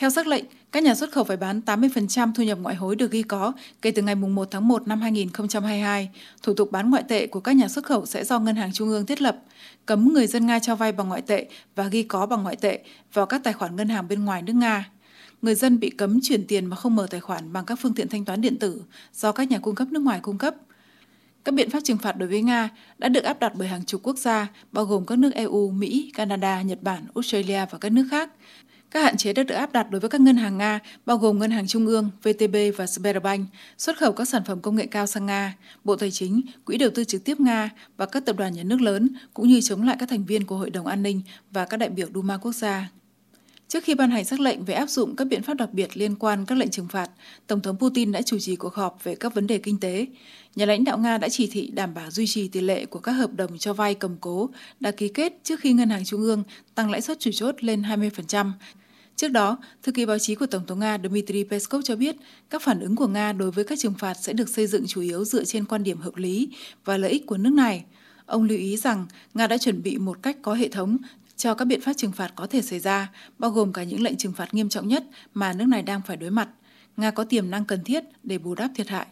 Theo sắc lệnh, các nhà xuất khẩu phải bán 80% thu nhập ngoại hối được ghi có kể từ ngày 1 tháng 1 năm 2022. Thủ tục bán ngoại tệ của các nhà xuất khẩu sẽ do Ngân hàng Trung ương thiết lập, cấm người dân Nga cho vay bằng ngoại tệ và ghi có bằng ngoại tệ vào các tài khoản ngân hàng bên ngoài nước Nga. Người dân bị cấm chuyển tiền mà không mở tài khoản bằng các phương tiện thanh toán điện tử do các nhà cung cấp nước ngoài cung cấp. Các biện pháp trừng phạt đối với Nga đã được áp đặt bởi hàng chục quốc gia, bao gồm các nước EU, Mỹ, Canada, Nhật Bản, Australia và các nước khác. Các hạn chế đã được áp đặt đối với các ngân hàng Nga, bao gồm Ngân hàng Trung ương, VTB và Sberbank, xuất khẩu các sản phẩm công nghệ cao sang Nga, Bộ Tài chính, Quỹ đầu tư trực tiếp Nga và các tập đoàn nhà nước lớn, cũng như chống lại các thành viên của Hội đồng An ninh và các đại biểu Duma quốc gia. Trước khi ban hành sắc lệnh về áp dụng các biện pháp đặc biệt liên quan các lệnh trừng phạt, Tổng thống Putin đã chủ trì cuộc họp về các vấn đề kinh tế. Nhà lãnh đạo Nga đã chỉ thị đảm bảo duy trì tỷ lệ của các hợp đồng cho vay cầm cố đã ký kết trước khi Ngân hàng Trung ương tăng lãi suất chủ chốt lên 20%. Trước đó, thư ký báo chí của Tổng thống Nga Dmitry Peskov cho biết các phản ứng của Nga đối với các trừng phạt sẽ được xây dựng chủ yếu dựa trên quan điểm hợp lý và lợi ích của nước này. Ông lưu ý rằng Nga đã chuẩn bị một cách có hệ thống cho các biện pháp trừng phạt có thể xảy ra, bao gồm cả những lệnh trừng phạt nghiêm trọng nhất mà nước này đang phải đối mặt. Nga có tiềm năng cần thiết để bù đắp thiệt hại.